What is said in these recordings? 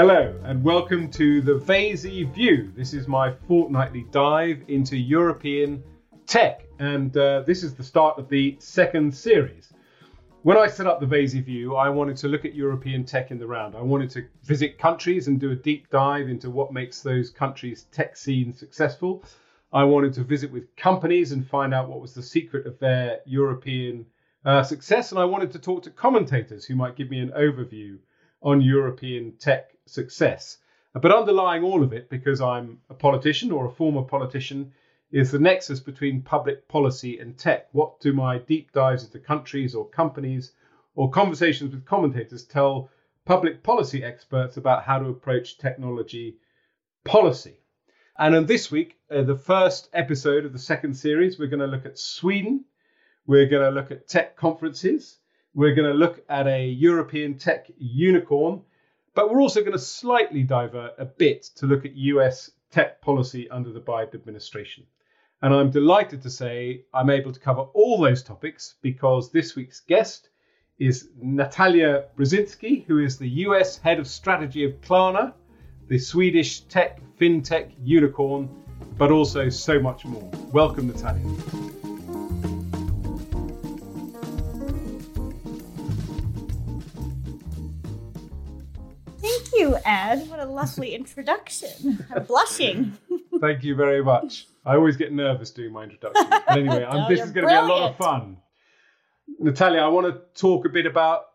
Hello, and welcome to the Vaizey View. This is my fortnightly dive into European tech, and uh, this is the start of the second series. When I set up the Vaizey View, I wanted to look at European tech in the round. I wanted to visit countries and do a deep dive into what makes those countries' tech scene successful. I wanted to visit with companies and find out what was the secret of their European uh, success. And I wanted to talk to commentators who might give me an overview on European tech success. But underlying all of it, because I'm a politician or a former politician, is the nexus between public policy and tech. What do my deep dives into countries or companies or conversations with commentators tell public policy experts about how to approach technology policy? And in this week, uh, the first episode of the second series, we're going to look at Sweden. We're going to look at tech conferences. We're going to look at a European tech unicorn, but we're also going to slightly divert a bit to look at US tech policy under the Biden administration. And I'm delighted to say I'm able to cover all those topics because this week's guest is Natalia Brzezinski, who is the US head of strategy of Klarna, the Swedish tech fintech unicorn, but also so much more. Welcome, Natalia. You, Ed. What a lovely introduction. I'm blushing. Thank you very much. I always get nervous doing my introduction. But anyway, No, oh, this you're is going to be a lot of fun. Natalia, I want to talk a bit about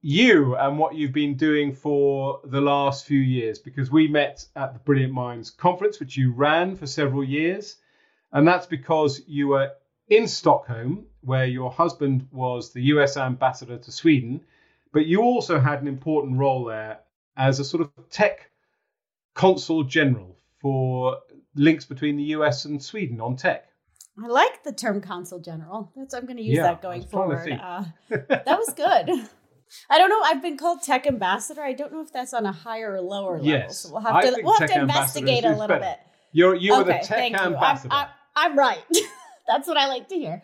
you and what you've been doing for the last few years because we met at the Brilliant Minds conference, which you ran for several years. And that's because you were in Stockholm, where your husband was the US ambassador to Sweden, but you also had an important role there as a sort of tech consul general for links between the US and Sweden on tech. I like the term consul general. That's I'm going to use Yeah, that going was trying to forward. Uh, that was good. I don't know. I've been called tech ambassador. I don't know if that's on a higher or lower level. Yes, So we'll have to we'll have to investigate a little better. bit. You're you were okay, the tech thank you. I'm, ambassador. I'm, I'm right. That's what I like to hear.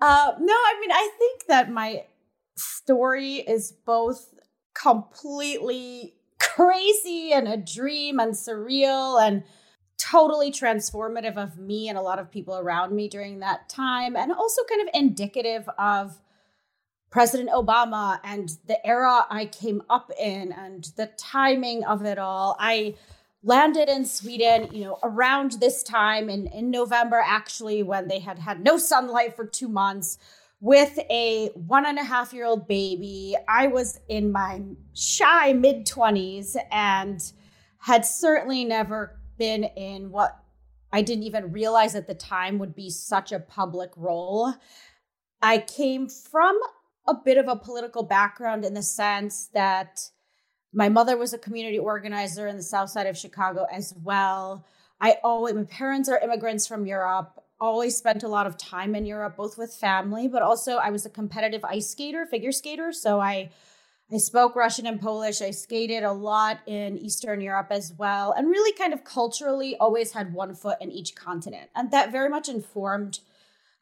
Uh, no, I mean, I think that my story is both completely crazy and a dream and surreal and totally transformative of me and a lot of people around me during that time, and also kind of indicative of President Obama and the era I came up in and the timing of it all. I landed in Sweden, you know, around this time in, in November, actually, when they had had no sunlight for two months with a one and a half year old baby. I was in my shy mid 20s and had certainly never been in what I didn't even realize at the time would be such a public role. I came from a bit of a political background in the sense that my mother was a community organizer in the south side of Chicago as well. I always, my parents are immigrants from Europe, always spent a lot of time in Europe, both with family, but also I was a competitive ice skater, figure skater. So I, I spoke Russian and Polish. I skated a lot in Eastern Europe as well, and really kind of culturally always had one foot in each continent. And that very much informed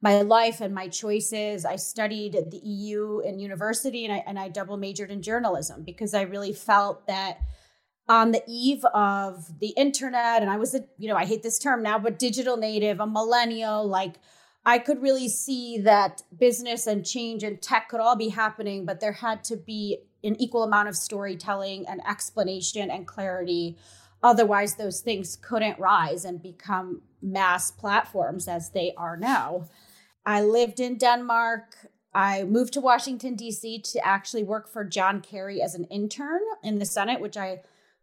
my life and my choices. I studied at the EU in university and I, and I double majored in journalism because I really felt that on the eve of the internet, and I was a, you know, I hate this term now, but digital native, a millennial, like I could really see that business and change and tech could all be happening, but there had to be an equal amount of storytelling and explanation and clarity. Otherwise, those things couldn't rise and become mass platforms as they are now. I lived in Denmark. I moved to Washington, D.C. to actually work for John Kerry as an intern in the Senate, which I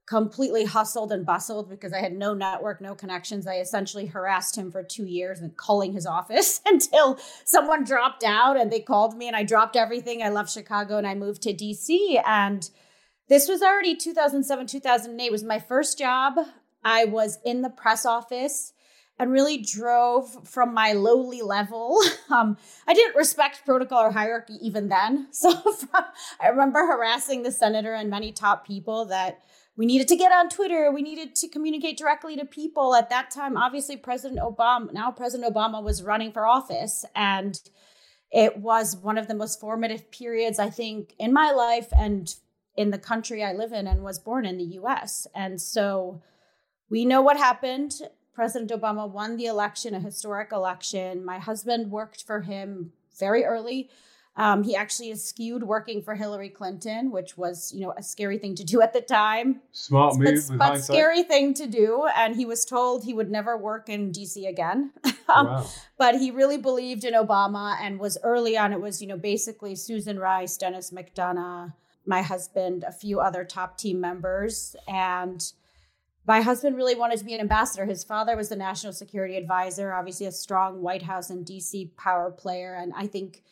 completely hustled and bustled because I had no network, no connections. I essentially harassed him for two years and calling his office until someone dropped out and they called me and I dropped everything. I left Chicago and I moved to DC. And this was already 2007, 2008 was my first job. I was in the press office and really drove from my lowly level. Um, I didn't respect protocol or hierarchy even then. So I remember harassing the senator and many top people that we needed to get on Twitter. We needed to communicate directly to people. At that time, obviously, President Obama, now President Obama, was running for office. And it was one of the most formative periods, I think, in my life and in the country I live in and was born in the US. And so we know what happened. President Obama won the election, a historic election. My husband worked for him very early. Um, he actually is skewed working for Hillary Clinton, which was, you know, a scary thing to do at the time. Smart move, but, but scary thing to do. And he was told he would never work in DC again. um, wow. But he really believed in Obama and was early on. It was, you know, basically Susan Rice, Denis McDonough, my husband, a few other top team members, and my husband really wanted to be an ambassador. His father was the national security advisor, obviously a strong White House and DC power player. And I think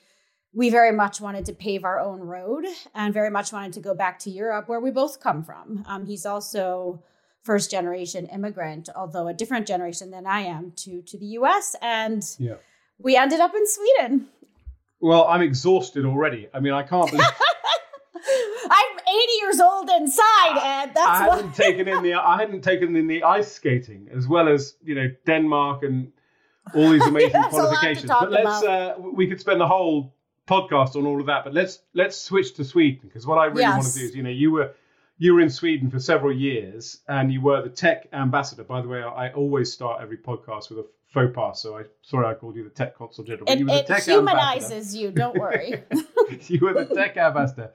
we very much wanted to pave our own road and very much wanted to go back to Europe, where we both come from. Um, he's also first generation immigrant, although a different generation than I am, to, to the US. And yeah. we ended up in Sweden. Well, I'm exhausted already. I mean, I can't believe. I'm 80 years old inside, and that's I hadn't what... taken in the I hadn't taken in the ice skating as well as you know Denmark and all these amazing qualifications. But let's uh, we could spend the whole podcast on all of that. But let's let's switch to Sweden because what I really yes. want to do is you know you were you were in Sweden for several years and you were the tech ambassador. By the way, I always start every podcast with a faux pas. So I sorry I called you the tech consul general. It, you it humanizes ambassador. you. Don't worry. you were the tech ambassador.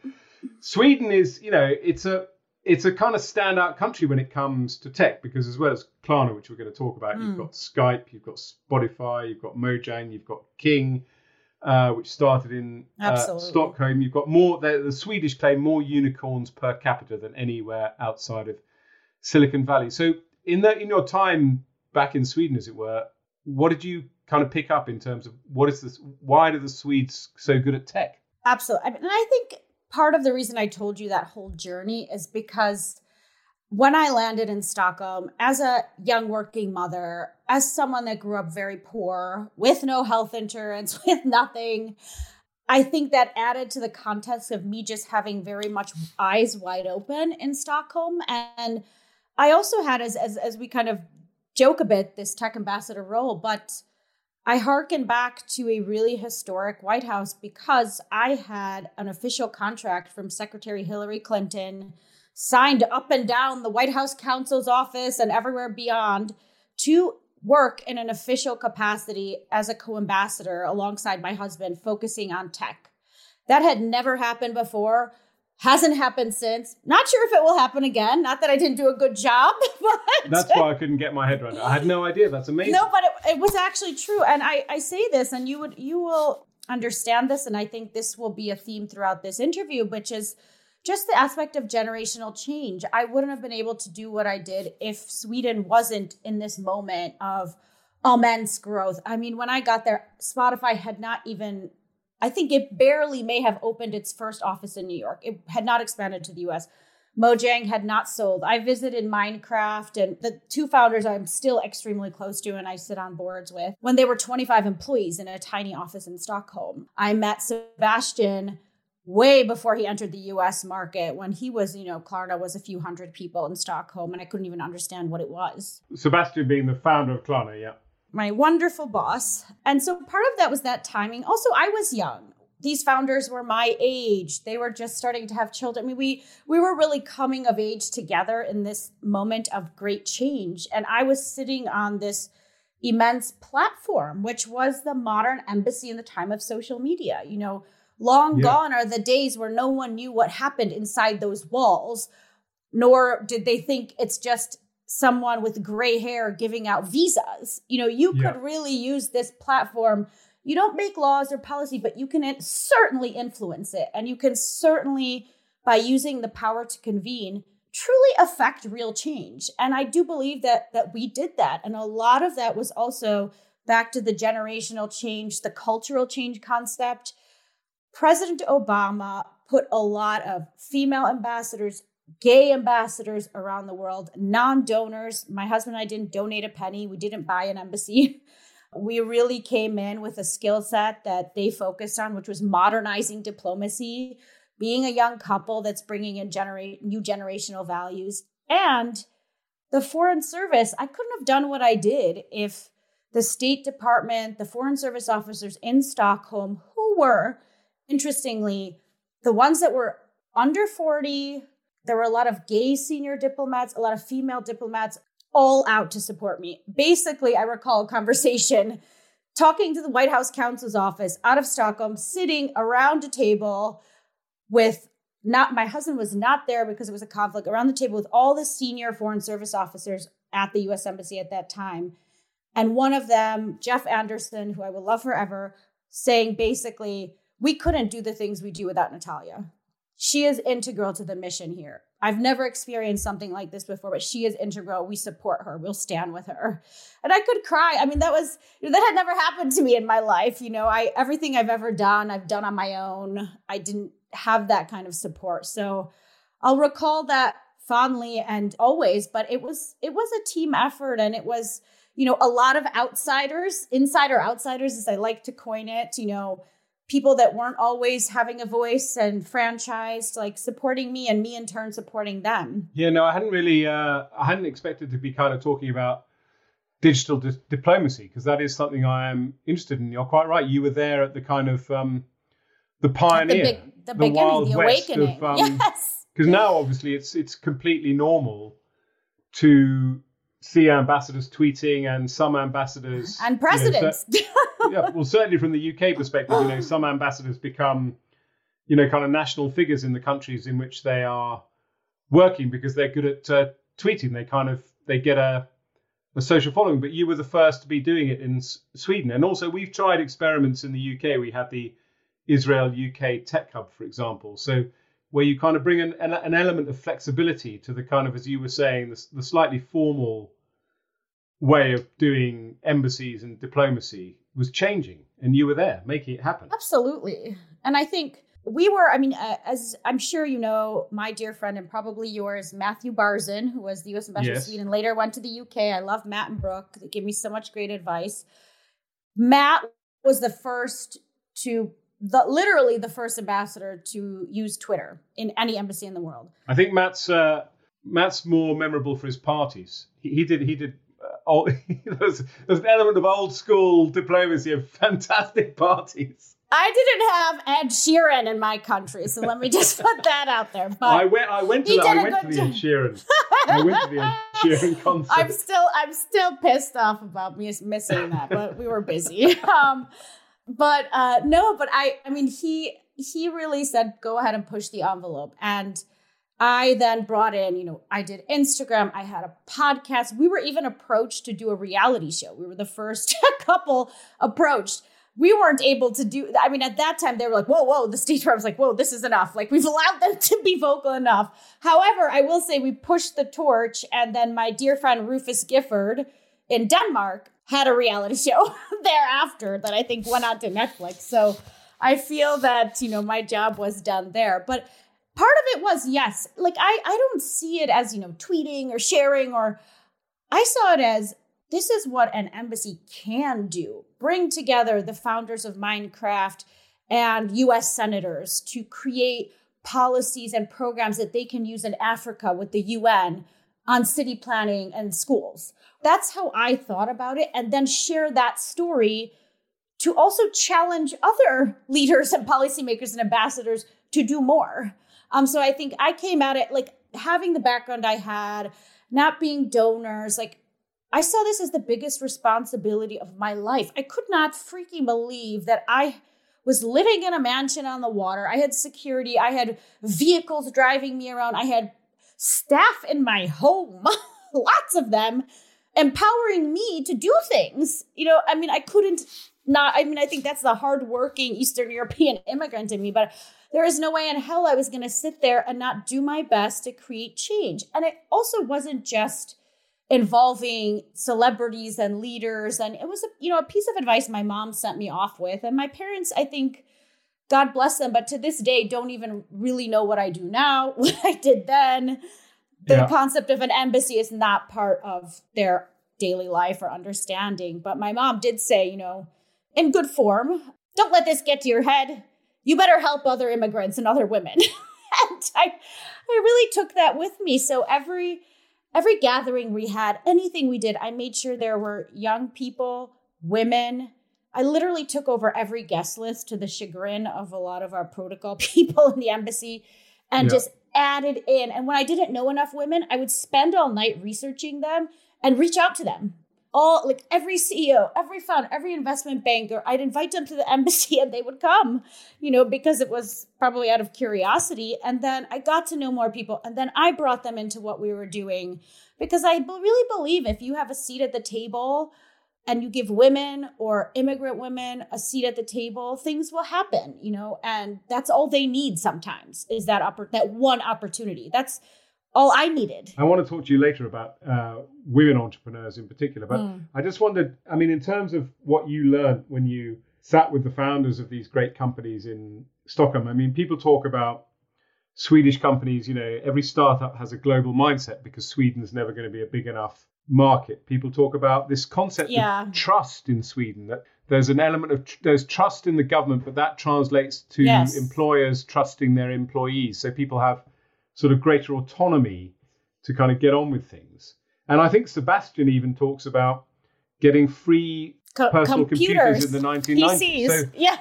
Sweden is, you know, it's a it's a kind of standout country when it comes to tech because as well as Klarna, which we're going to talk about, mm. you've got Skype, you've got Spotify, you've got Mojang, you've got King, uh, which started in uh, Stockholm. You've got more. The, the Swedish claim more unicorns per capita than anywhere outside of Silicon Valley. So in that in your time back in Sweden, as it were, what did you kind of pick up in terms of what is this? Why are the Swedes so good at tech? Absolutely, I mean, and I think part of the reason I told you that whole journey is because when I landed in Stockholm as a young working mother, as someone that grew up very poor, with no health insurance, with nothing, I think that added to the context of me just having very much eyes wide open in Stockholm. And I also had, as, as, as we kind of joke a bit, this tech ambassador role, but I hearken back to a really historic White House because I had an official contract from Secretary Hillary Clinton signed up and down the White House counsel's office and everywhere beyond to work in an official capacity as a co ambassador alongside my husband, focusing on tech. That had never happened before. Hasn't happened since. Not sure if it will happen again. Not that I didn't do a good job, but that's why I couldn't get my head around it. I had no idea. That's amazing. No, but it, it was actually true. And I, I say this, and you would you will understand this, and I think this will be a theme throughout this interview, which is just the aspect of generational change. I wouldn't have been able to do what I did if Sweden wasn't in this moment of immense growth. I mean, when I got there, Spotify had not even I think it barely may have opened its first office in New York. It had not expanded to the US. Mojang had not sold. I visited Minecraft and the two founders I'm still extremely close to and I sit on boards with when they were 25 employees in a tiny office in Stockholm. I met Sebastian way before he entered the US market when he was, you know, Klarna was a few hundred people in Stockholm and I couldn't even understand what it was. Sebastian being the founder of Klarna, yeah my wonderful boss. And so part of that was that timing. Also, I was young. These founders were my age. They were just starting to have children. I mean, we we were really coming of age together in this moment of great change. And I was sitting on this immense platform, which was the modern embassy in the time of social media. You know, long yeah. gone are the days where no one knew what happened inside those walls, nor did they think it's just someone with gray hair giving out visas. You know, you yeah. could really use this platform. You don't make laws or policy, but you can certainly influence it. And you can certainly, by using the power to convene, truly affect real change. And I do believe that that we did that. And a lot of that was also back to the generational change, the cultural change concept. President Obama put a lot of female ambassadors, gay ambassadors around the world, non donors. My husband and I didn't donate a penny, we didn't buy an embassy. We really came in with a skill set that they focused on, which was modernizing diplomacy, being a young couple that's bringing in generate new generational values. And the Foreign Service, I couldn't have done what I did if the State Department, the Foreign Service officers in Stockholm, who were, interestingly, the ones that were under 40. There were a lot of gay senior diplomats, a lot of female diplomats, all out to support me. Basically, I recall a conversation talking to the White House counsel's office out of Stockholm, sitting around a table with not my husband was not there because it was a conflict around the table with all the senior foreign service officers at the US embassy at that time and one of them Jeff Anderson who I will love forever saying basically we couldn't do the things we do without Natalia she is integral to the mission here I've never experienced something like this before, but she is integral. We support her. We'll stand with her. And I could cry. I mean, that was that had never happened to me in my life. You know, I everything I've ever done, I've done on my own. I didn't have that kind of support. So I'll recall that fondly and always, but it was it was a team effort and it was, you know, a lot of outsiders, insider outsiders as I like to coin it, you know, people that weren't always having a voice and franchised like supporting me and me in turn supporting them. Yeah no i hadn't really uh, i hadn't expected to be kind of talking about digital di- diplomacy because that is something i am interested in. You're quite right you were there at the kind of um, the pioneer the, big, the, the beginning the awakening of, um, yes because now obviously it's it's completely normal to see ambassadors tweeting and some ambassadors and presidents. You know, yeah, well, certainly from the UK perspective, you know, some ambassadors become, you know, kind of national figures in the countries in which they are working because they're good at uh, tweeting. They kind of they get a a social following. But you were the first to be doing it in S- Sweden, and also we've tried experiments in the UK. We had the Israel UK Tech Hub, for example. So where you kind of bring an, an, element of flexibility to the kind of, as you were saying, the, the slightly formal way of doing embassies and diplomacy was changing, and you were there making it happen. Absolutely. And I think we were, I mean, uh, as I'm sure you know, my dear friend and probably yours, Matthew Barzun, who was the US ambassador yes. to Sweden, later went to the UK. I love Matt and Brooke. They give me so much great advice. Matt was the first to the literally the first ambassador to use Twitter in any embassy in the world. I think Matt's uh, Matt's more memorable for his parties. He, he did he did uh, old, there's, there's an element of old school diplomacy of fantastic parties. I didn't have Ed Sheeran in my country, so let me just put that out there. But I went. I went to. The, I went to the Ed Sheeran. I went to the Ed Sheeran concert. I'm still. I'm still pissed off about me missing that, but we were busy. Um, but uh, no, but I, I mean, he he really said, go ahead and push the envelope. And I then brought in, you know, I did Instagram, I had a podcast. We were even approached to do a reality show. We were the first couple approached. We weren't able to do, I mean, at that time they were like, whoa, whoa, the Department was like, whoa, this is enough. Like we've allowed them to be vocal enough. However, I will say we pushed the torch and then my dear friend Rufus Gifford in Denmark had a reality show thereafter that I think went on to Netflix. So I feel that, you know, my job was done there. But part of it was, yes, like I, I don't see it as, you know, tweeting or sharing or I saw it as this is what an embassy can do. Bring together the founders of Minecraft and US senators to create policies and programs that they can use in Africa with the UN on city planning and schools. That's how I thought about it. And then share that story to also challenge other leaders and policymakers and ambassadors to do more. Um, so I think I came at it like having the background I had, not being donors, like I saw this as the biggest responsibility of my life. I could not freaking believe that I was living in a mansion on the water. I had security, I had vehicles driving me around, I had staff in my home, lots of them empowering me to do things. You know, I mean, I couldn't not, I mean, I think that's the hardworking Eastern European immigrant in me, but there is no way in hell I was going to sit there and not do my best to create change. And it also wasn't just involving celebrities and leaders and it was a you know a piece of advice my mom sent me off with and my parents i think god bless them but to this day don't even really know what i do now what i did then the yeah. concept of an embassy is not part of their daily life or understanding. But my mom did say, you know, in good form, don't let this get to your head. You better help other immigrants and other women. and I, I really took that with me. So every every gathering we had, anything we did, I made sure there were young people, women. I literally took over every guest list to the chagrin of a lot of our protocol people in the embassy and Yeah. just added in. And when I didn't know enough women, I would spend all night researching them and reach out to them. All like every CEO, every fund, every investment banker, I'd invite them to the embassy and they would come, you know, because it was probably out of curiosity. And then I got to know more people. And then I brought them into what we were doing because I really believe if you have a seat at the table and you give women or immigrant women a seat at the table, things will happen, you know, and that's all they need sometimes is that oppor- that one opportunity. That's all I needed. I want to talk to you later about uh, women entrepreneurs in particular, but Mm. I just wondered. I mean, in terms of what you learned when you sat with the founders of these great companies in Stockholm. I mean, people talk about Swedish companies. You know, every startup has a global mindset because Sweden's never going to be a big enough market. People talk about this concept Yeah. of trust in Sweden. That there's an element of tr- there's trust in the government, but that translates to Yes. employers trusting their employees. So people have sort of greater autonomy to kind of get on with things. And I think Sebastian even talks about getting free Co- personal computers, computers, in the 1990s. PCs. So yeah.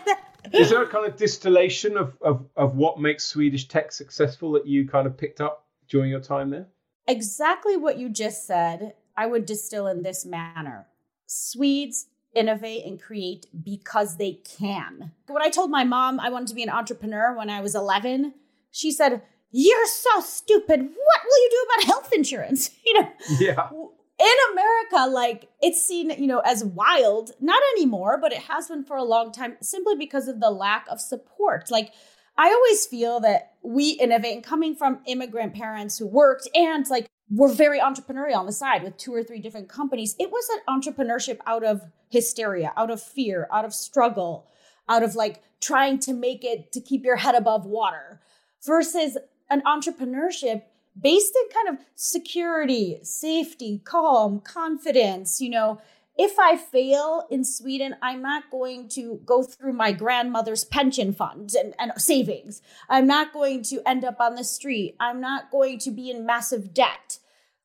Is there a kind of distillation of, of, of what makes Swedish tech successful that you kind of picked up during your time there? exactly what you just said, I would distill in this manner Swedes innovate and create because they can. When I told my mom I wanted to be an entrepreneur when I was 11, she said, You're so stupid. What will you do about health insurance? You know, Yeah. In America, like it's seen, you know, as wild, not anymore, but it has been for a long time simply because of the lack of support. Like, I always feel that we innovate and coming from immigrant parents who worked and like were very entrepreneurial on the side with two or three different companies. It was an entrepreneurship out of hysteria, out of fear, out of struggle, out of like trying to make it to keep your head above water versus an entrepreneurship based in kind of security, safety, calm, confidence, you know, if I fail in Sweden, I'm not going to go through my grandmother's pension funds and, and savings. I'm not going to end up on the street. I'm not going to be in massive debt.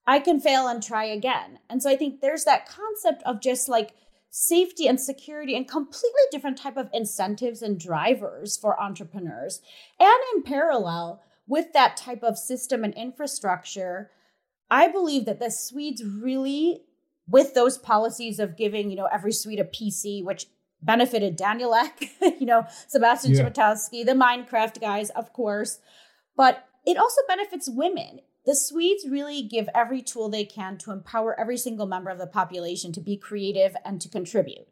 I can fail and try again. And so I think there's that concept of just like safety and security and completely different type of incentives and drivers for entrepreneurs. And in parallel with that type of system and infrastructure, I believe that the Swedes really with those policies of giving, you know, every Swede a PC, which benefited Daniel Ek, you know, Sebastian Yeah. Siemiatkowski, the Minecraft guys, of course, but it also benefits women. The Swedes really give every tool they can to empower every single member of the population to be creative and to contribute.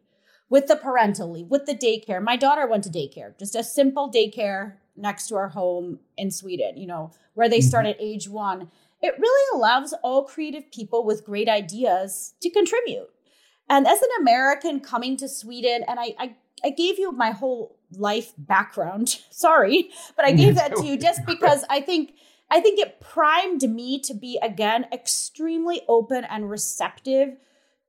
With the parental leave, with the daycare. My daughter went to daycare, just a simple daycare next to our home in Sweden, you know, where they mm-hmm. start at age one it really allows all creative people with great ideas to contribute. And as an American coming to Sweden, and I, I, I gave you my whole life background, sorry, but I mm-hmm. gave that to you just because I think I think it primed me to be again extremely open and receptive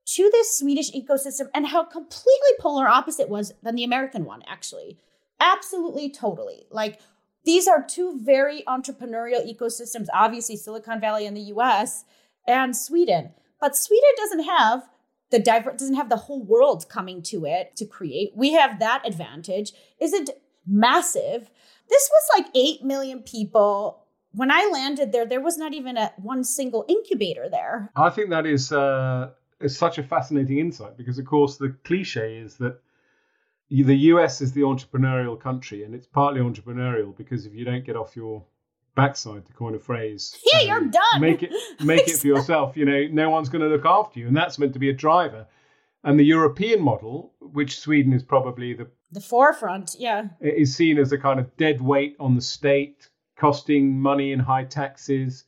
to this Swedish ecosystem and how completely polar opposite was than the American one, actually. Absolutely, totally. Like these are two very entrepreneurial ecosystems, obviously Silicon Valley in the US and Sweden. But Sweden doesn't have the diver- doesn't have the whole world coming to it to create. We have that advantage. Isn't massive. This was like 8 million people. When I landed there, there was not even a one single incubator there. I think that is uh, is such a fascinating insight because, of course, the cliche is that the US is the entrepreneurial country, and it's partly entrepreneurial because if you don't get off your backside, to coin a phrase, Yeah, and you're um, done. Make it make it for yourself. You know, no one's going to look after you, and that's meant to be a driver. And the European model, which Sweden is probably the The forefront, yeah. is seen as a kind of dead weight on the state, costing money in high taxes.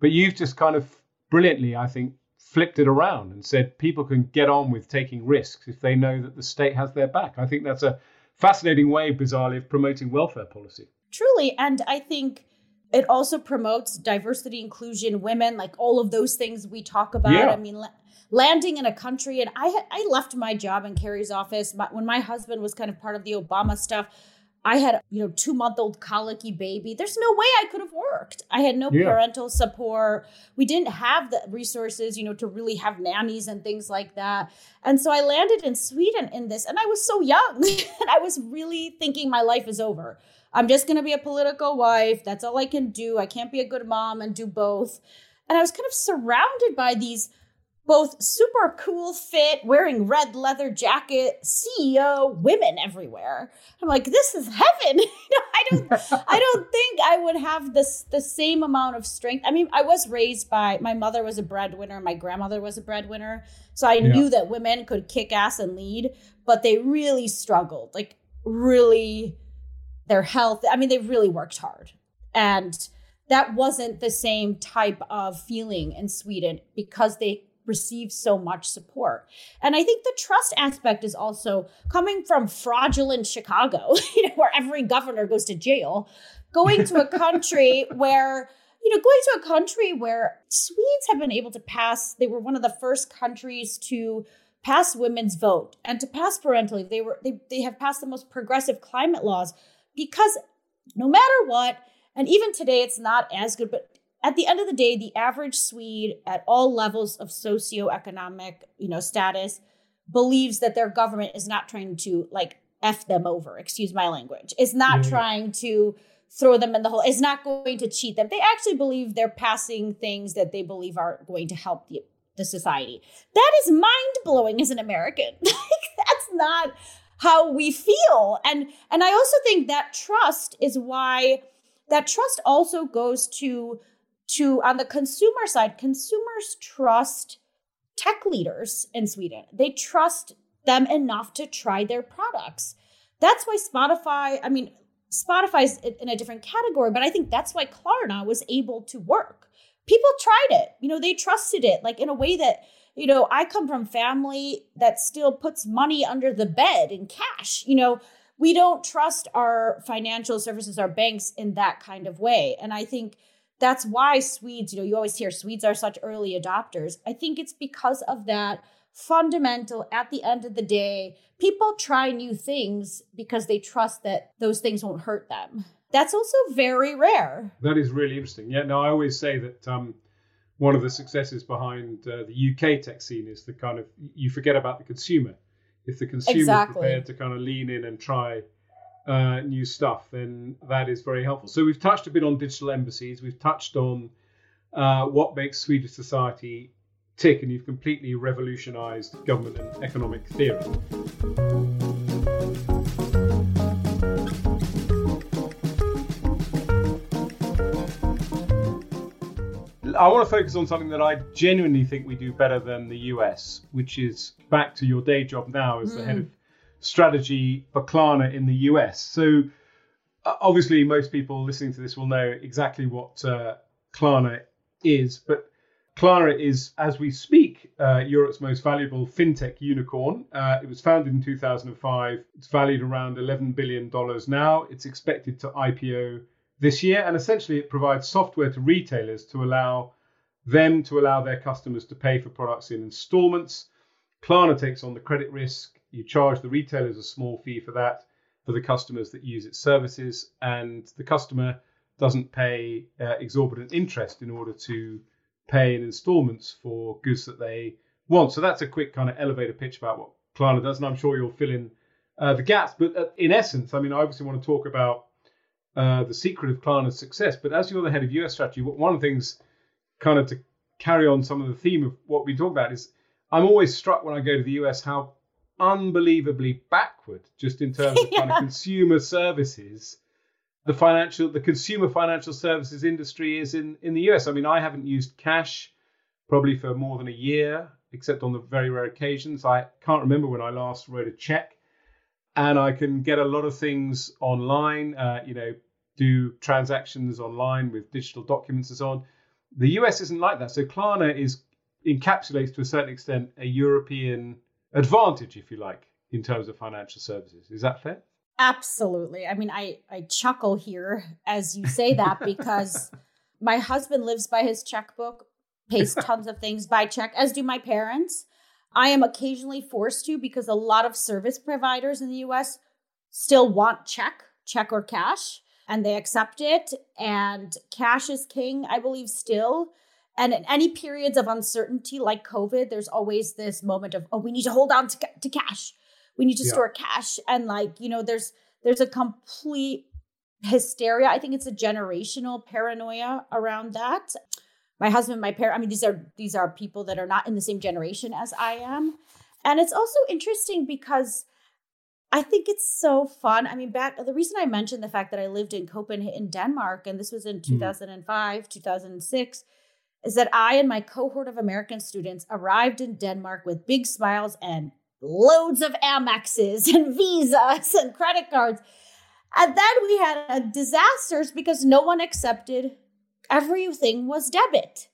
But you've just kind of brilliantly, I think, flipped it around and said people can get on with taking risks if they know that the state has their back. I think that's a fascinating way, bizarrely, of promoting welfare policy. Truly. And I think it also promotes diversity, inclusion, women, like all of those things we talk about. Yeah. I mean, la- landing in a country, and I I left my job in Kerry's office my, when my husband was kind of part of the Obama stuff. I had, you know, two month old colicky baby. There's no way I could have worked. I had no Yeah. parental support. We didn't have the resources, you know, to really have nannies and things like that. And so I landed in Sweden in this, and I was so young, and I was really thinking my life is over. I'm just going to be a political wife. That's all I can do. I can't be a good mom and do both. And I was kind of surrounded by these both super cool fit, wearing red leather jacket, CEO, women everywhere. I'm like, this is heaven. I don't I don't think I would have this the same amount of strength. I mean, I was raised by my mother was a breadwinner, my grandmother was a breadwinner. So I yeah. knew that women could kick ass and lead, but they really struggled. Like really their health. I mean, they really worked hard. And that wasn't the same type of feeling in Sweden because they receive so much support. And I think the trust aspect is also coming from fraudulent Chicago, you know, where every governor goes to jail, going to a country where you know, going to a country where Swedes have been able to pass, they were one of the first countries to pass women's vote and to pass parental leave. They were they, they have passed the most progressive climate laws because no matter what, and even today it's not as good, but at the end of the day, the average Swede at all levels of socioeconomic, you know, status believes that their government is not trying to like F them over, excuse my language, is not yeah. trying to throw them in the hole, is not going to cheat them. They actually believe they're passing things that they believe are going to help the, the society. That is mind blowing as an American. That's not how we feel. And and I also think that trust is why that trust also goes to to on the consumer side, consumers trust tech leaders in Sweden. They trust them enough to try their products. That's why Spotify, I mean, Spotify's in a different category, but I think that's why Klarna was able to work. People tried it. You know, they trusted it like in a way that, you know, I come from family that still puts money under the bed in cash. You know, we don't trust our financial services, our banks in that kind of way. And I think that's why Swedes, you know, you always hear Swedes are such early adopters. I think it's because of that fundamental at the end of the day. People try new things because they trust that those things won't hurt them. That's also very rare. That is really interesting. Yeah, no, I always say that um, one of the successes behind uh, the UK tech scene is the kind of you forget about the consumer. If the consumer exactly. is prepared to kind of lean in and try uh, new stuff, then that is very helpful. So we've touched a bit on digital embassies. We've touched on uh, what makes Swedish society tick, and you've completely revolutionised government and economic theory. I want to focus on something that I genuinely think we do better than the US, which is back to your day job now as mm. the head of strategy for Klarna in the US. So, uh, obviously, most people listening to this will know exactly what uh, Klarna is, but Klarna is, as we speak, uh, Europe's most valuable fintech unicorn. Uh, it was founded in 2005. It's valued around $11 billion now. It's expected to IPO this year, and essentially, it provides software to retailers to allow them to allow their customers to pay for products in installments. Klarna takes on the credit risk you charge the retailers a small fee for that for the customers that use its services, and the customer doesn't pay uh, exorbitant interest in order to pay in installments for goods that they want. So that's a quick kind of elevator pitch about what Klarna does, and I'm sure you'll fill in uh, the gaps. But uh, in essence, I mean, I obviously want to talk about uh, the secret of Klarna's success. But as you're the head of US strategy, one of the things, kind of to carry on some of the theme of what we talk about, is I'm always struck when I go to the US how unbelievably backward just in terms of yeah. kind of consumer services the financial the consumer financial services industry is in in the US. I mean, I haven't used cash probably for more than a year, except on the very rare occasions. I can't remember when I last wrote a check, and I can get a lot of things online. Uh, you know, do transactions online with digital documents and so on. The US isn't like that. So Klarna is encapsulates to a certain extent a European advantage, if you like, in terms of financial services. Is that fair? Absolutely. I mean, I, I chuckle here as you say that because my husband lives by his checkbook, pays tons of things by check, as do my parents. I am occasionally forced to because a lot of service providers in the US still want check, check or cash, and they accept it. And cash is king, I believe, still. And in any periods of uncertainty like COVID, there's always this moment of, oh, we need to hold on to, to cash. We need to yeah. store cash. And like, you know, there's there's a complete hysteria. I think it's a generational paranoia around that. My husband, my parent, I mean, these are these are people that are not in the same generation as I am. And it's also interesting because I think it's so fun. I mean, back the reason I mentioned the fact that I lived in Copenhagen, Denmark, and this was in 2005, mm. 2006, is that I and my cohort of American students arrived in Denmark with big smiles and loads of Amexes and visas and credit cards. And then we had a disasters because no one accepted everything was debit.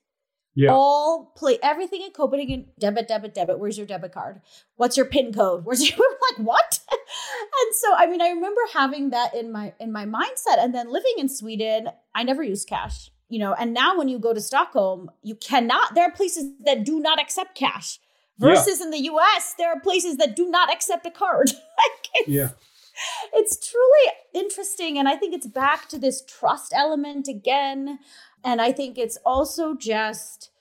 Yeah. All play everything in Copenhagen, debit, debit, debit. Where's your debit card? What's your PIN code? Where's your like what? and so I mean, I remember having that in my in my mindset. And then living in Sweden, I never used cash. You know, and now when you go to Stockholm, you cannot, there are places that do not accept cash. Versus yeah. in the US, there are places that do not accept a card. like yeah it's truly interesting. And I think it's back to this trust element again. And I think it's also just,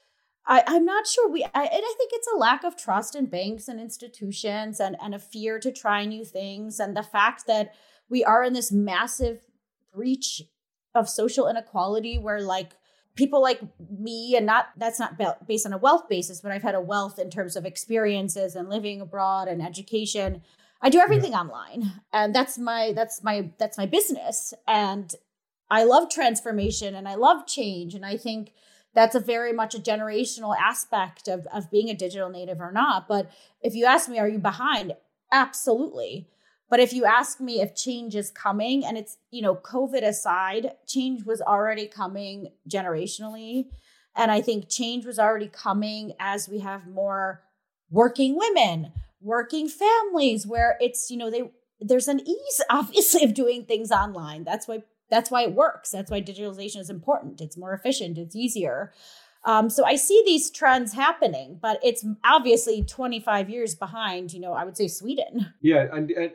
I, am not sure we, I, and I think it's a lack of trust in banks and institutions and, and a fear to try new things. And the fact that we are in this massive breach of social inequality where, like, people like me and not that's not based on a wealth basis but i've had a wealth in terms of experiences and living abroad and education i do everything yeah. online and that's my that's my that's my business and I love transformation and I love change. And I think that's a very much a generational aspect of, of being a digital native or not. But if you ask me, are you behind? Absolutely. But if you ask me if change is coming, and it's, you know, COVID aside, change was already coming generationally. And I think change was already coming as we have more working women, working families, where it's, you know, they, there's an ease, obviously, of doing things online. That's why that's why it works. That's why digitalization is important. It's more efficient, it's easier. Um, so I see these trends happening, but it's obviously 25 years behind, you know, I would say Sweden. Yeah. And, and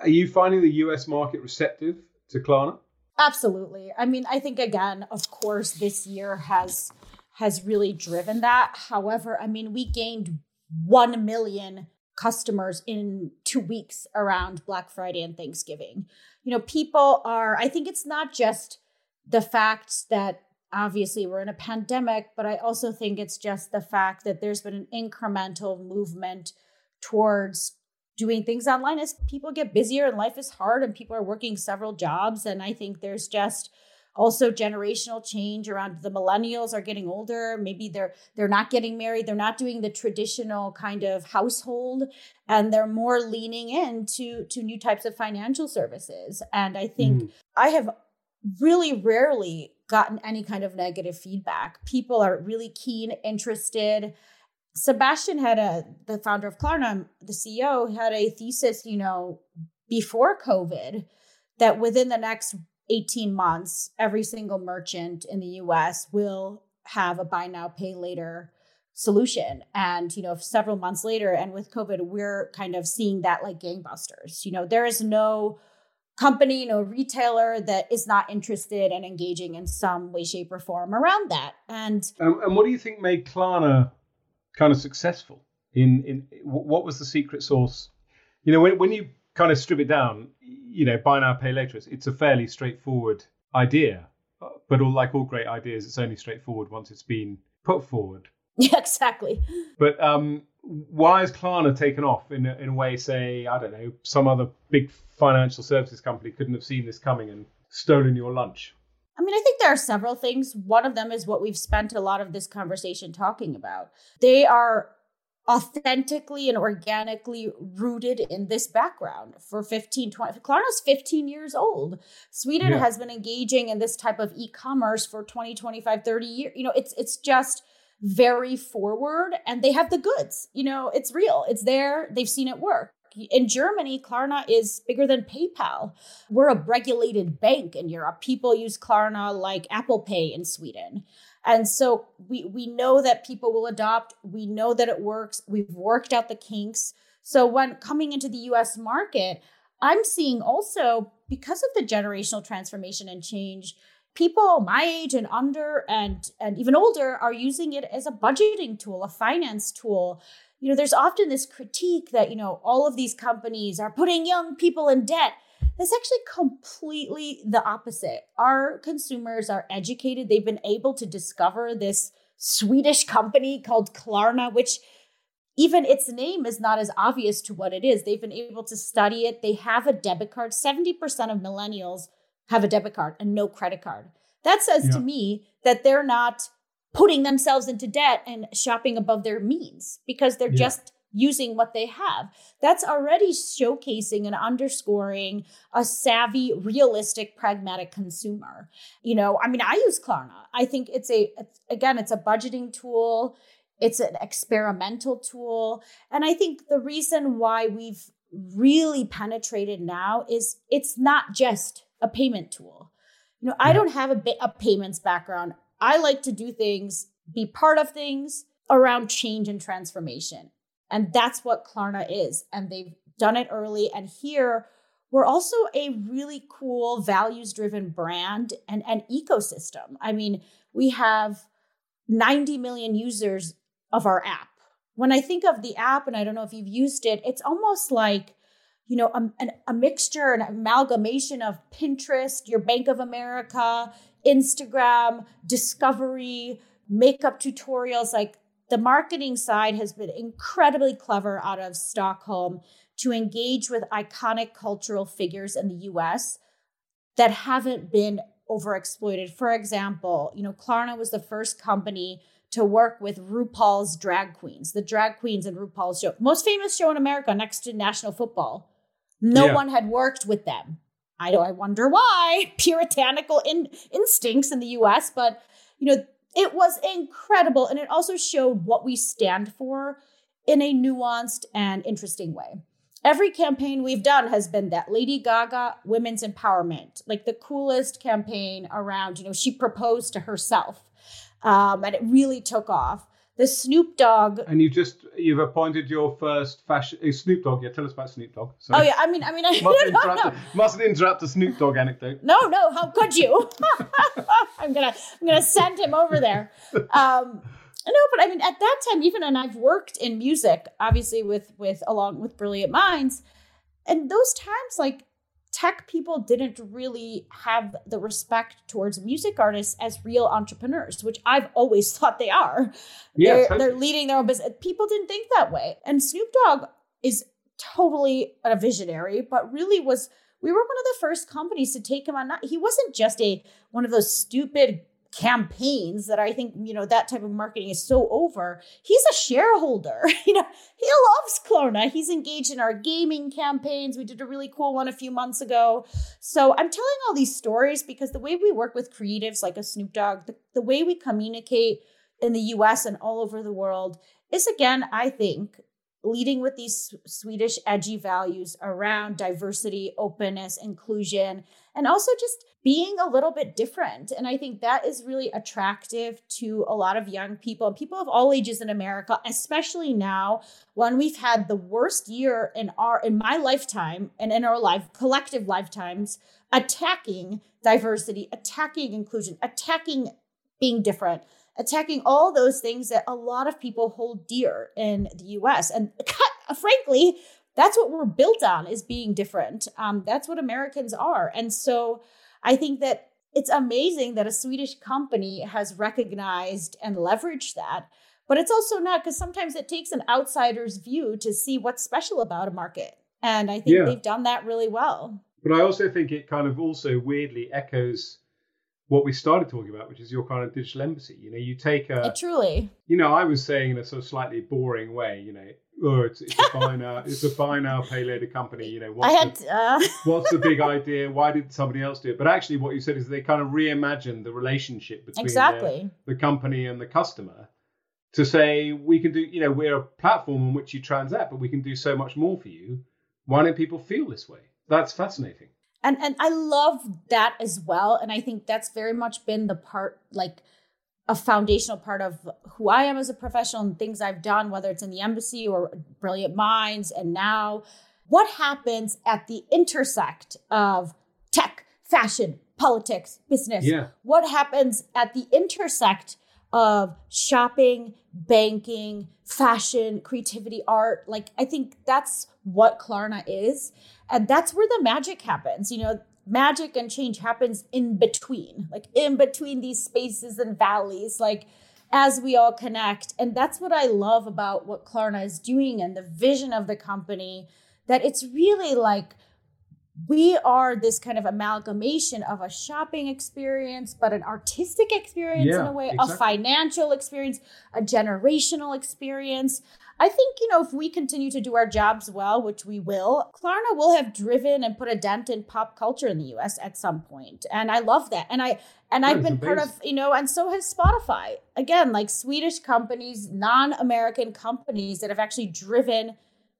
are you finding the US market receptive to Klarna? Absolutely. I mean, I think again, of course, this year has has really driven that. However, I mean, we gained 1 million customers in 2 weeks around Black Friday and Thanksgiving you know, people are, I think it's not just the fact that obviously we're in a pandemic, but I also think it's just the fact that there's been an incremental movement towards doing things online as people get busier and life is hard and people are working several jobs. And I think there's just, also generational change around the millennials are getting older maybe they're they're not getting married they're not doing the traditional kind of household and they're more leaning into to new types of financial services and i think mm. i have really rarely gotten any kind of negative feedback people are really keen interested sebastian had a the founder of klarna the ceo had a thesis you know before covid that within the next 18 months, every single merchant in the US will have a buy now, pay later solution. And, you know, several months later, and with COVID, we're kind of seeing that like gangbusters. You know, there is no company, no retailer that is not interested in engaging in some way, shape, or form around that. And um, and what do you think made Klarna kind of successful? In in what was the secret sauce? You know, when when you kind of strip it down, you know, buy now, pay later. It's, it's a fairly straightforward idea, but all, like all great ideas, it's only straightforward once it's been put forward. Yeah, exactly. But um, why has Klarna taken off in a, in a way, say, I don't know, some other big financial services company couldn't have seen this coming and stolen your lunch? I mean, I think there are several things. One of them is what we've spent a lot of this conversation talking about. They are authentically and organically rooted in this background for 15 20 klarna's 15 years old sweden yeah. has been engaging in this type of e-commerce for 20 25 30 years you know it's it's just very forward and they have the goods you know it's real it's there they've seen it work in Germany, Klarna is bigger than PayPal. We're a regulated bank in Europe. People use Klarna like Apple Pay in Sweden. And so we we know that people will adopt. We know that it works. We've worked out the kinks. So when coming into the US market, I'm seeing also because of the generational transformation and change, people my age and under and and even older are using it as a budgeting tool, a finance tool. You know, there's often this critique that, you know, all of these companies are putting young people in debt. That's actually completely the opposite. Our consumers are educated. They've been able to discover this Swedish company called Klarna, which even its name is not as obvious to what it is. They've been able to study it. They have a debit card. 70% of millennials have a debit card and no credit card. That says yeah. to me that they're not putting themselves into debt and shopping above their means because they're yeah. just using what they have. That's already showcasing and underscoring a savvy, realistic, pragmatic consumer. You know, I mean, I use Klarna. I think it's a, it's, again, it's a budgeting tool. It's an experimental tool. And I think the reason why we've really penetrated now is it's not just a payment tool. You know, I don't have a, a payments background. I like to do things, be part of things around change and transformation. And that's what Klarna is. And they've done it early. And here, we're also a really cool values driven brand and, and ecosystem. I mean, we have 90 million users of our app. When I think of the app, and I don't know if you've used it, it's almost like you know, a, a mixture, an amalgamation of Pinterest, your Bank of America, Instagram, discovery, makeup tutorials. Like the marketing side has been incredibly clever out of Stockholm to engage with iconic cultural figures in the US that haven't been overexploited. For example, you know, Klarna was the first company to work with RuPaul's drag queens, the drag queens in RuPaul's show, most famous show in America next to national football. No yeah. one had worked with them. I don't I wonder why. Puritanical in, instincts in the US, but you know, it was incredible and it also showed what we stand for in a nuanced and interesting way. Every campaign we've done has been that Lady Gaga women's empowerment, like the coolest campaign around, you know, she proposed to herself. Um, and it really took off the Snoop Dogg. And you just you've appointed your first fashion uh, Snoop Dogg. Yeah, tell us about Snoop Dogg. Sorry. Oh yeah, I mean, I mean, I mustn't, interrupt no. mustn't interrupt the Snoop Dogg anecdote. No, no, how could you? I'm gonna I'm gonna send him over there. Um, no, but I mean, at that time, even and I've worked in music, obviously with with along with Brilliant Minds, and those times like tech people didn't really have the respect towards music artists as real entrepreneurs, which I've always thought they are. Yeah, they're, they're leading their own business. People didn't think that way. And Snoop Dogg is totally a visionary, but really was we were one of the first companies to take him on. He wasn't just a one of those stupid campaigns that I think, you know, that type of marketing is so over. He's a shareholder. You know, he loves Klarna. He's engaged in our gaming campaigns. We did a really cool one a few months ago. So I'm telling all these stories because the way we work with creatives like a Snoop Dogg, the, the way we communicate in the US and all over the world is again, I think, leading with these Swedish edgy values around diversity, openness, inclusion, and also just being a little bit different. And I think that is really attractive to a lot of young people, people of all ages in America, especially now when we've had the worst year in our in my lifetime and in our life collective lifetimes attacking diversity, attacking inclusion, attacking being different attacking all those things that a lot of people hold dear in the US. And frankly, that's what we're built on is being different. Um, that's what Americans are. And so I think that it's amazing that a Swedish company has recognized and leveraged that. But it's also not because sometimes it takes an outsider's view to see what's special about a market. And I think yeah. they've done that really well. But I also think it kind of also weirdly echoes what we started talking about, which is your kind of digital embassy. You know, you take a it truly. You know, I was saying in a sort of slightly boring way. You know, oh, it's, it's a buy now, it's a buy now, pay later company. You know, what's, had, the, uh... what's the big idea? Why did somebody else do it? But actually, what you said is they kind of reimagined the relationship between exactly. the, the company and the customer to say we can do. You know, we're a platform on which you transact, but we can do so much more for you. Why don't people feel this way? That's fascinating and and i love that as well and i think that's very much been the part like a foundational part of who i am as a professional and things i've done whether it's in the embassy or brilliant minds and now what happens at the intersect of tech fashion politics business yeah. what happens at the intersect of shopping, banking, fashion, creativity, art. Like, I think that's what Klarna is. And that's where the magic happens. You know, magic and change happens in between, like in between these spaces and valleys, like as we all connect. And that's what I love about what Klarna is doing and the vision of the company that it's really like we are this kind of amalgamation of a shopping experience, but an artistic experience Yeah, in a way, exactly. a financial experience, a generational experience. I think, you know, if we continue to do our jobs well, which we will, Klarna will have driven and put a dent in pop culture in the US at some point. And I love that. And I and That I've been part of, you know, and so has Spotify. Again, like Swedish companies, non-American companies that have actually driven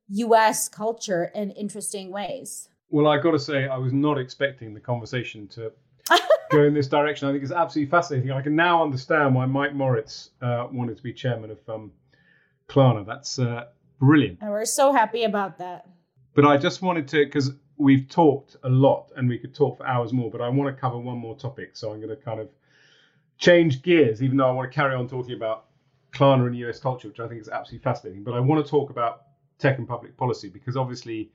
US culture in interesting ways. Well, I got to say, I was not expecting the conversation to go in this direction. I think it's absolutely fascinating. I can now understand why Mike Moritz uh, wanted to be chairman of um, Klarna. That's uh, brilliant. And we're so happy about that. But I just wanted to, because we've talked a lot and we could talk for hours more, but I want to cover one more topic. So I'm going to kind of change gears, even though I want to carry on talking about Klarna and US culture, which I think is absolutely fascinating. But I want to talk about tech and public policy because obviously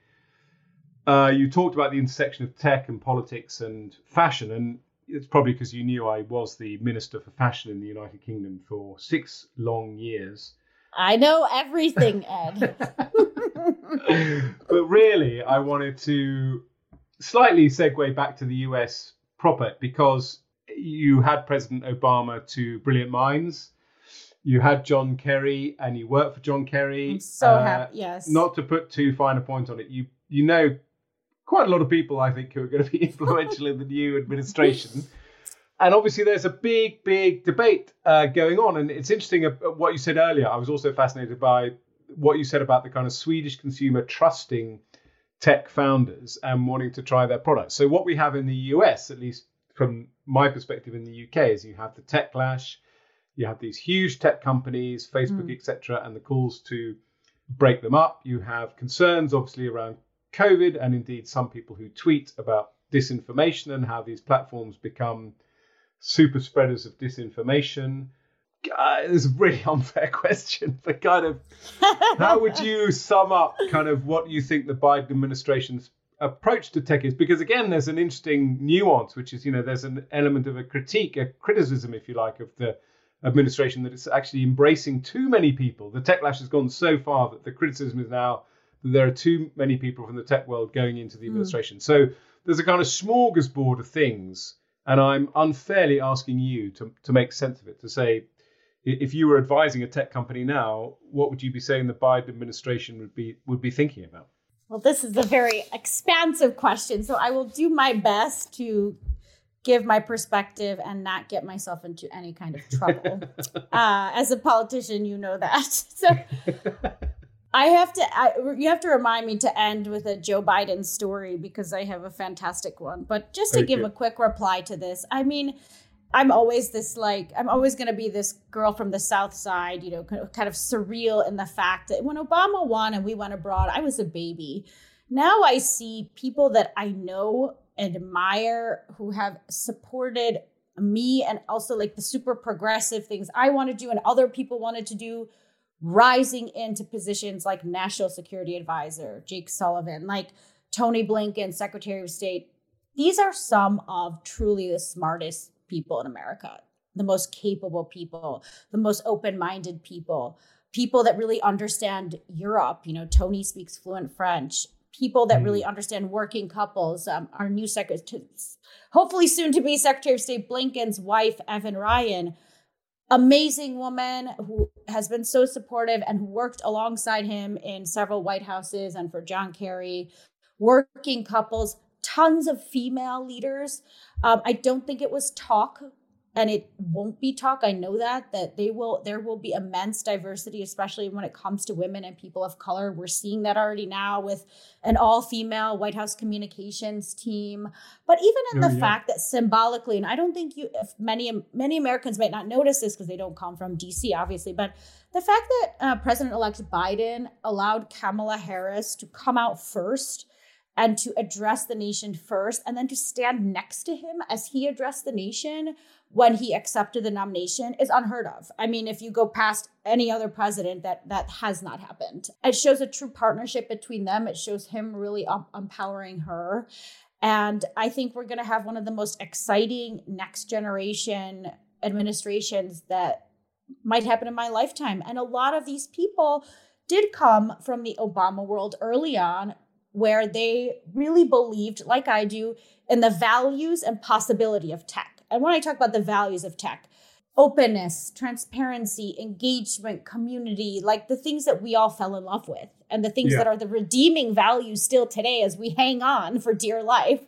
uh, you talked about the intersection of tech and politics and fashion. And it's probably because you knew I was the Minister for Fashion in the United Kingdom for six long years. I know everything, Ed. but really, I wanted to slightly segue back to the US proper because you had President Obama to brilliant minds. You had John Kerry, and you worked for John Kerry. I'm so Uh, happy. Yes. Not to put too fine a point on it, you you know quite a lot of people I think who are going to be influential in the new administration. And obviously, there's a big, big debate uh, going on. And it's interesting uh, what you said earlier. I was also fascinated by what you said about the kind of Swedish consumer trusting tech founders and wanting to try their products. So, what we have in the US, at least from my perspective in the UK, is you have the tech lash, you have these huge tech companies, Facebook, etc., and the calls to break them up. You have concerns, obviously, around COVID, and indeed some people who tweet about disinformation and how these platforms become super spreaders of disinformation. Uh, it's a really unfair question, but kind of how would you sum up kind of what you think the Biden administration's approach to tech is? Because again, there's an interesting nuance, which is, you know, there's an element of a critique, a criticism, if you like, of the administration that it's actually embracing too many people. The tech lash has gone so far that the criticism is now that there are too many people from the tech world going into the administration. So there's a kind of smorgasbord of things, and I'm unfairly asking you to, to make sense of it, to say, if you were advising a tech company now, what would you be saying the Biden administration would be would be thinking about? Well, this is a very expansive question. So I will do my best to give my perspective and not get myself into any kind of trouble. uh, as a politician, you know that. So I have to, I, you have to remind me to end with a Joe Biden story because I have a fantastic one. But just to Okay. give a quick reply to this, I mean, I'm always this like I'm always going to be this girl from the South Side, you know, kind of- kind of surreal in the fact that when Obama won and we went abroad, I was a baby. Now I see people that I know and admire who have supported me and also like the super progressive things I want to do and other people wanted to do rising into positions like national security advisor, Jake Sullivan, like Tony Blinken, Secretary of State. These are some of truly the smartest people in America, the most capable people, the most open minded people, people that really understand Europe. You know, Tony speaks fluent French, people that really understand working couples. Um, our new secretary, hopefully soon to be Secretary of State Blinken's wife, Evan Ryan, amazing woman who has been so supportive and who worked alongside him in several White Houses and for John Kerry, working couples, tons of female leaders. Um, I don't think it was talk and it won't be talk. I know that that they will there will be immense diversity, especially when it comes to women and people of color. We're seeing that already now with an all-female White House communications team. But even in Oh, the yeah. fact that symbolically, and I don't think you if many many Americans might not notice this because they don't come from DC, obviously, but the fact that uh, President-elect Biden allowed Kamala Harris to come out first and to address the nation first and then to stand next to him as he addressed the nation when he accepted the nomination is unheard of. I mean, if you go past any other president, that that has not happened. It shows a true partnership between them. It shows him really um, empowering her. And I think we're going to have one of the most exciting next generation administrations that might happen in my lifetime. And a lot of these people did come from the Obama world early on, where they really believed, like I do, in the values and possibility of tech. And when I talk about the values of tech, openness, transparency, engagement, community, like the things that we all fell in love with, and the things yeah. that are the redeeming values still today as we hang on for dear life.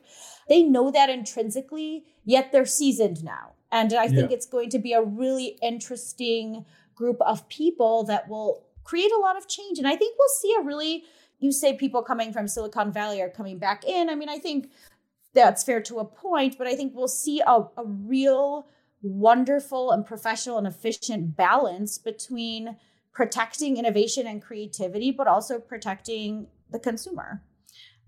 They know that intrinsically, yet they're seasoned now. And I think yeah. it's going to be a really interesting group of people that will create a lot of change. And I think we'll see a really, you say people coming from Silicon Valley are coming back in. I mean, I think that's fair to a point, but I think we'll see a, a real wonderful and professional and efficient balance between protecting innovation and creativity, but also protecting the consumer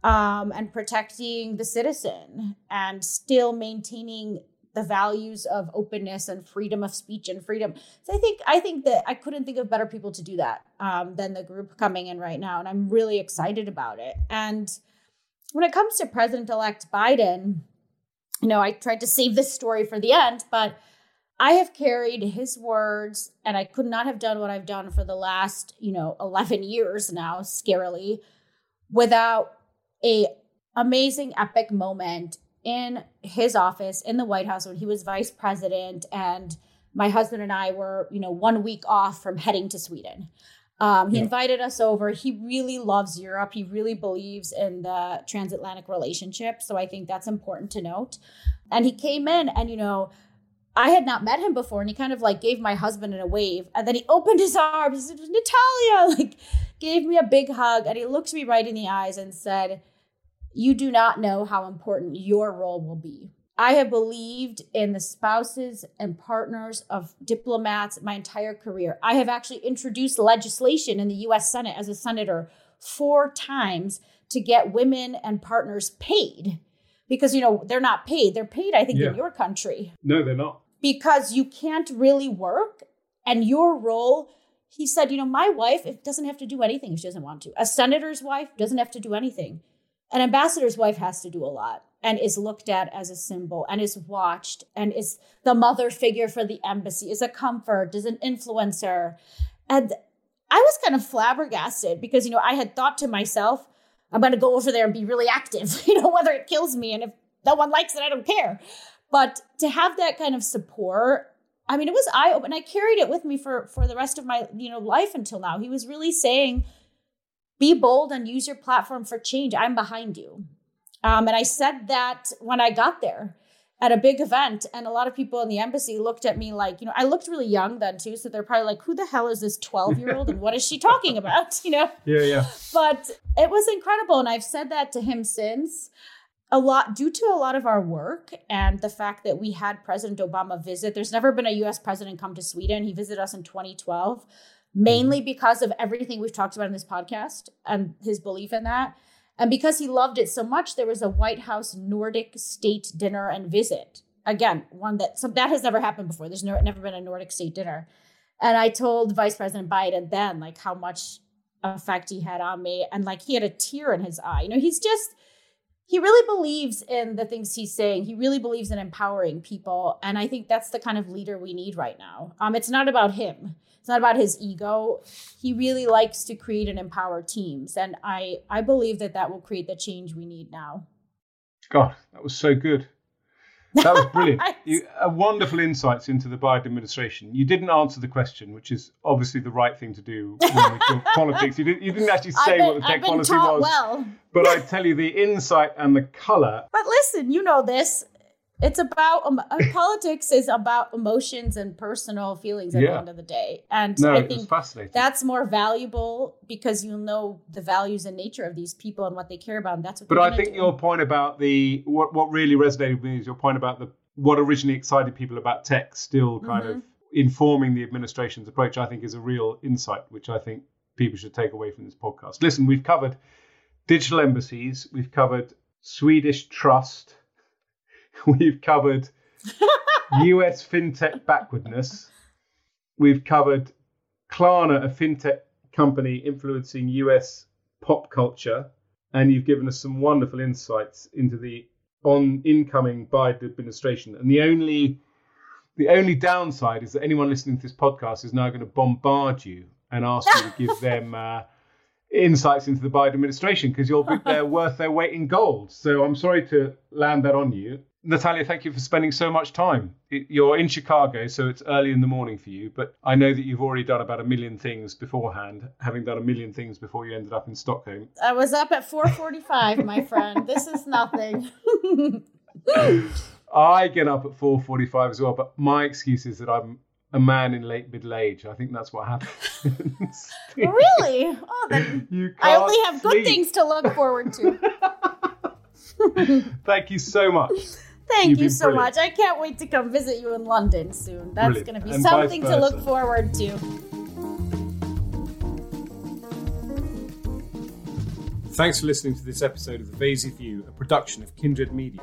um, and protecting the citizen and still maintaining the values of openness and freedom of speech and freedom. So I think I think that I couldn't think of better people to do that um, than the group coming in right now, and I'm really excited about it. And when it comes to President elect Biden, you know, I tried to save this story for the end, but I have carried his words and I could not have done what I've done for the last, you know, 11 years now, scarily, without a amazing epic moment in his office in the White House when he was vice president and my husband and I were, you know, one week off from heading to Sweden. Um, he yeah. invited us over. He really loves Europe. He really believes in the transatlantic relationship. So I think that's important to note. And he came in, and you know, I had not met him before, and he kind of like gave my husband a wave, and then he opened his arms. He said, Natalia, like, gave me a big hug, and he looked me right in the eyes and said, "You do not know how important your role will be." I have believed in the spouses and partners of diplomats my entire career. I have actually introduced legislation in the US Senate as a senator four times to get women and partners paid because you know they're not paid. They're paid i think yeah. in your country. No they're not. Because you can't really work and your role he said you know my wife it doesn't have to do anything if she doesn't want to. A senator's wife doesn't have to do anything. An ambassador's wife has to do a lot and is looked at as a symbol and is watched and is the mother figure for the embassy, is a comfort, is an influencer. And I was kind of flabbergasted because, you know, I had thought to myself, I'm going to go over there and be really active, you know, whether it kills me. And if no one likes it, I don't care. But to have that kind of support, I mean, it was eye open. I carried it with me for, for the rest of my, you know, life until now. He was really saying, be bold and use your platform for change. I'm behind you. Um, and I said that when I got there at a big event, and a lot of people in the embassy looked at me like, you know, I looked really young then too. So they're probably like, who the hell is this 12 year old and what is she talking about? You know? Yeah, yeah. But it was incredible. And I've said that to him since a lot due to a lot of our work and the fact that we had President Obama visit. There's never been a US president come to Sweden. He visited us in 2012, mainly mm-hmm. because of everything we've talked about in this podcast and his belief in that. And because he loved it so much, there was a White House Nordic state dinner and visit. Again, one that so that has never happened before. There's no, never been a Nordic state dinner. And I told Vice President Biden then like how much effect he had on me. And like he had a tear in his eye. You know, he's just he really believes in the things he's saying. He really believes in empowering people. And I think that's the kind of leader we need right now. Um, it's not about him. It's not about his ego. He really likes to create and empower teams, and I I believe that that will create the change we need now. God, that was so good. That was brilliant. you, a wonderful insights into the Biden administration. You didn't answer the question, which is obviously the right thing to do when we politics. You didn't, you didn't actually say been, what the tech policy was. Well. But I tell you, the insight and the color. But listen, you know this. It's about um, uh, politics is about emotions and personal feelings at yeah. the end of the day, and no, I think that's more valuable because you'll know the values and nature of these people and what they care about. And that's what. But I think do. your point about the what what really resonated with me is your point about the what originally excited people about tech still kind mm-hmm. of informing the administration's approach. I think is a real insight, which I think people should take away from this podcast. Listen, we've covered digital embassies, we've covered Swedish trust We've covered US fintech backwardness. We've covered Klarna, a fintech company influencing US pop culture, and you've given us some wonderful insights into the on incoming Biden administration. And the only the only downside is that anyone listening to this podcast is now going to bombard you and ask you to give them uh, insights into the Biden administration because you'll be they're worth their weight in gold. So I'm sorry to land that on you. Natalia, thank you for spending so much time. You're in Chicago, so it's early in the morning for you, but I know that you've already done about a million things beforehand, having done a million things before you ended up in Stockholm. I was up at 4:45, my friend. This is nothing. I get up at 4:45 as well, but my excuse is that I'm a man in late middle age. I think that's what happens. really? Oh, then I only have sleep. good things to look forward to. Thank you so much. Thank You've you so brilliant. much. I can't wait to come visit you in London soon. That's going to be and something to look forward to. Thanks for listening to this episode of The Vaizey View, a production of Kindred Media.